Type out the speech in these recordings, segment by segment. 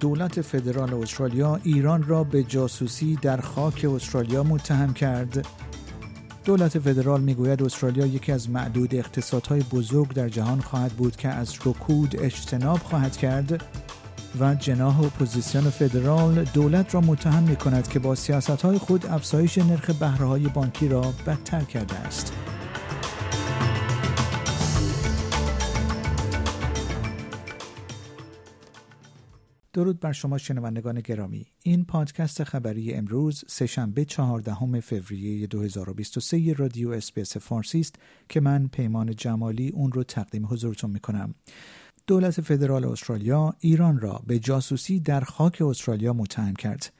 دولت فدرال استرالیا ایران را به جاسوسی در خاک استرالیا متهم کرد. دولت فدرال می‌گوید استرالیا یکی از معدود اقتصادهای بزرگ در جهان خواهد بود که از رکود اجتناب خواهد کرد و جناح اپوزیسیون فدرال دولت را متهم می کند که با سیاست های خود افزایش نرخ بهره بانکی را بدتر کرده است. درود بر شما شنوندگان گرامی. این پادکست خبری امروز سه‌شنبه چهاردهم فوریه 2023 رادیو SBS فارسی است که من پیمان جمالی اون رو تقدیم حضورتون می کنم دولت فدرال استرالیا ایران را به جاسوسی در خاک استرالیا متهم کرد.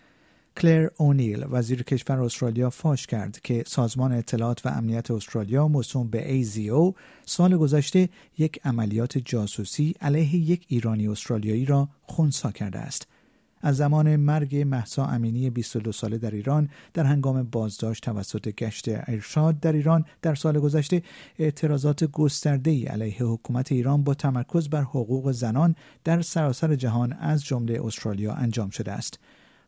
کلر اونیل وزیر کشور استرالیا فاش کرد که سازمان اطلاعات و امنیت استرالیا موسوم به ASIO سال گذشته یک عملیات جاسوسی علیه یک ایرانی استرالیایی را خونسا کرده است. از زمان مرگ محسا امینی 22 ساله در ایران در هنگام بازداشت توسط گشت ارشاد در ایران در سال گذشته اعتراضات گسترده ای علیه حکومت ایران با تمرکز بر حقوق زنان در سراسر جهان از جمله استرالیا انجام شده است.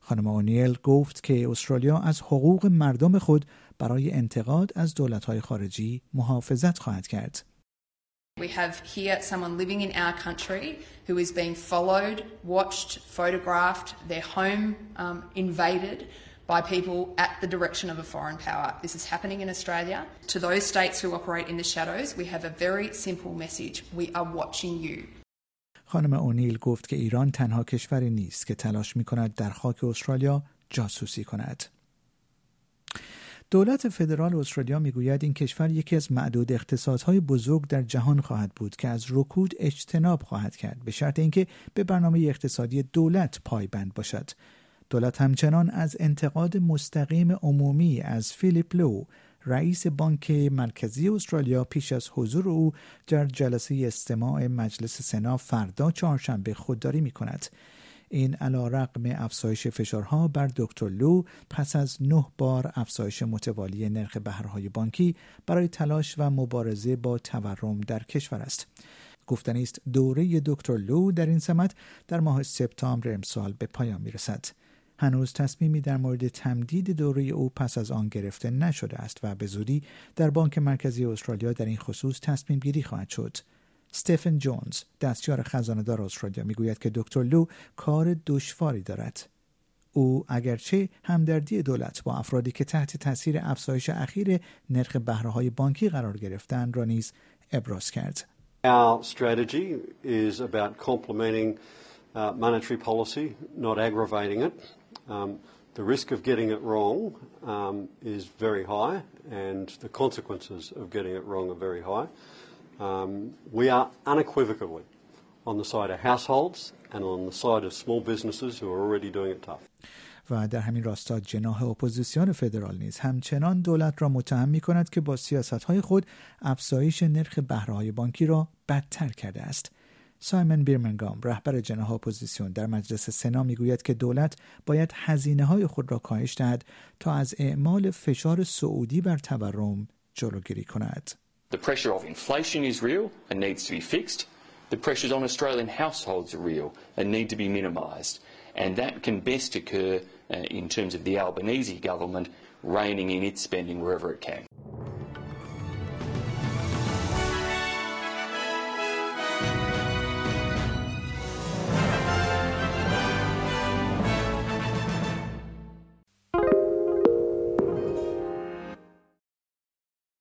خانم اونیل گفت که استرالیا از حقوق مردم خود برای انتقاد از دولت‌های خارجی محافظت خواهد کرد. We have here someone living in our country who is being followed, watched, photographed, their home um, invaded by people at the direction of a foreign power. This is happening in Australia. To those states who operate in the shadows, we have a very simple message. We are watching you. خانم اونیل گفت که ایران تنها کشوری نیست که تلاش می کند در خاک استرالیا جاسوسی کند. دولت فدرال استرالیا می‌گوید این کشور یکی از معدود اقتصادهای بزرگ در جهان خواهد بود که از رکود اجتناب خواهد کرد به شرط اینکه به برنامه اقتصادی دولت پایبند باشد دولت همچنان از انتقاد مستقیم عمومی از فیلیپ لو رئیس بانک مرکزی استرالیا پیش از حضور او در جلسه استماع مجلس سنا فردا چهارشنبه خودداری می کند. این علا رقم افزایش فشارها بر دکتر لو پس از نه بار افزایش متوالی نرخ بهرهای بانکی برای تلاش و مبارزه با تورم در کشور است. گفتنی است دوره دکتر لو در این سمت در ماه سپتامبر امسال به پایان می رسد. هنوز تصمیمی در مورد تمدید دوره او پس از آن گرفته نشده است و به زودی در بانک مرکزی استرالیا در این خصوص تصمیم گیری خواهد شد. ستفن جونز دستیار خزاندار استرالیا می‌گوید که دکتر لو کار دشواری دارد او اگرچه همدردی دولت با افرادی که تحت تاثیر افزایش اخیر نرخ بهره های بانکی قرار گرفتن را نیز ابراز کرد. Our strategy is about complementing uh, monetary policy, not aggravating it. Um, the risk of getting it wrong um, is very high, and the consequences of getting it wrong are very high. Um, we are unequivocally on the side of households and on the side of small businesses who are already doing it tough. و در همین راستا جناح اپوزیسیون فدرال نیز همچنان دولت را متهم می کند که با سیاست های خود افزایش نرخ بهره های بانکی را بدتر کرده است. سایمن بیرمنگام رهبر جناح اپوزیسیون در مجلس سنا می‌گوید که دولت باید هزینه های خود را کاهش دهد تا از اعمال فشار سعودی بر تورم جلوگیری کند. The pressure of inflation is real and needs to be fixed. The pressures on Australian households are real and need to be minimised. And that can best occur uh, in terms of the Albanese government reining in its spending wherever it can.